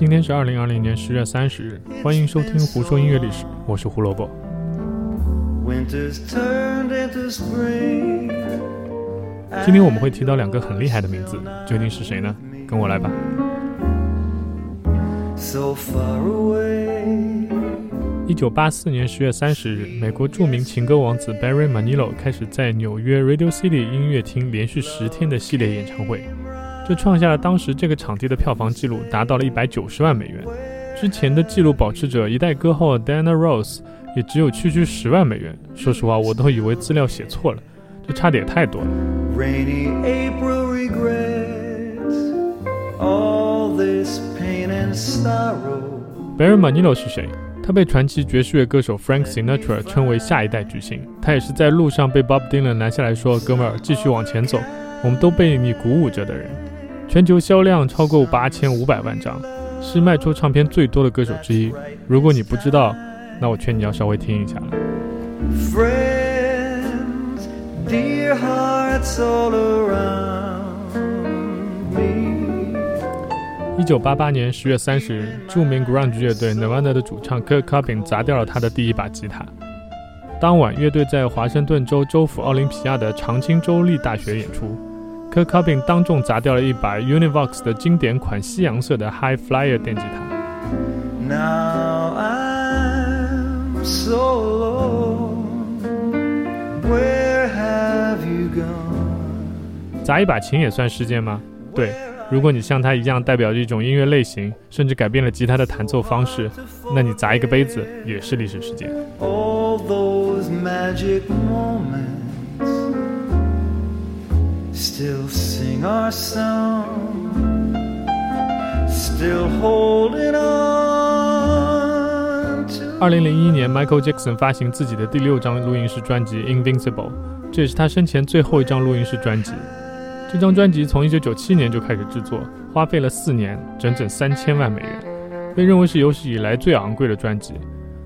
今天是二零二零年十月三十日，欢迎收听《胡说音乐历史》，我是胡萝卜。今天我们会提到两个很厉害的名字，究竟是谁呢？跟我来吧。一九八四年十月三十日，美国著名情歌王子 Barry Manilow 开始在纽约 Radio City 音乐厅连续十天的系列演唱会，这创下了当时这个场地的票房纪录，达到了一百九十万美元。之前的纪录保持者一代歌后 Diana Rose 也只有区区十万美元。说实话，我都以为资料写错了，这差的也太多了。Barry Manilow 是谁？他被传奇爵士乐歌手 Frank Sinatra 称为下一代巨星。他也是在路上被 Bob Dylan 拦下来说：“哥们儿，继续往前走，我们都被你鼓舞着的人。”全球销量超过八千五百万张，是卖出唱片最多的歌手之一。如果你不知道，那我劝你要稍微听一下了。一九八八年十月三十日，著名 grunge 乐队 Nirvana 的主唱 Kurt Cobain 砸掉了他的第一把吉他。当晚，乐队在华盛顿州州府奥林匹亚的长青州立大学演出，Kurt Cobain 当众砸掉了一把 Univox 的经典款西洋色的 High Flyer 电吉他。Now I'm so Where have you gone? 砸一把琴也算事件吗？对。如果你像他一样代表着一种音乐类型，甚至改变了吉他的弹奏方式，那你砸一个杯子也是历史事件。二零零一年，Michael Jackson 发行自己的第六张录音室专辑《Invincible》，这也是他生前最后一张录音室专辑。这张专辑从1997年就开始制作，花费了四年，整整三千万美元，被认为是有史以来最昂贵的专辑。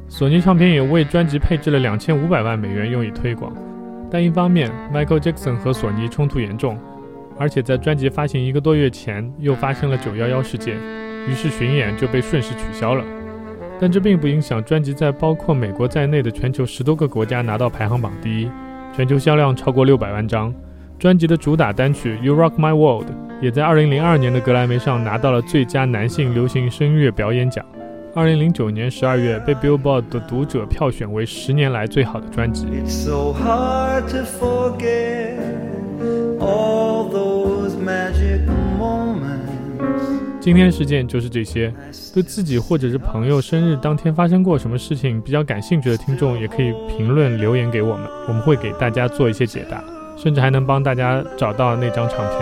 索尼唱片也为专辑配置了两千五百万美元用以推广。但一方面，Michael Jackson 和索尼冲突严重，而且在专辑发行一个多月前又发生了911事件，于是巡演就被顺势取消了。但这并不影响专辑在包括美国在内的全球十多个国家拿到排行榜第一，全球销量超过六百万张。专辑的主打单曲《You Rock My World》也在2002年的格莱美上拿到了最佳男性流行声乐表演奖。2009年12月，被 Billboard 的读者票选为十年来最好的专辑。今天事件就是这些。对自己或者是朋友生日当天发生过什么事情比较感兴趣的听众，也可以评论留言给我们，我们会给大家做一些解答。甚至还能帮大家找到那张唱片。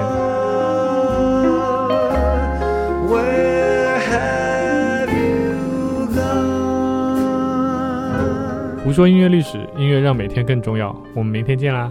胡说音乐历史，音乐让每天更重要。我们明天见啦！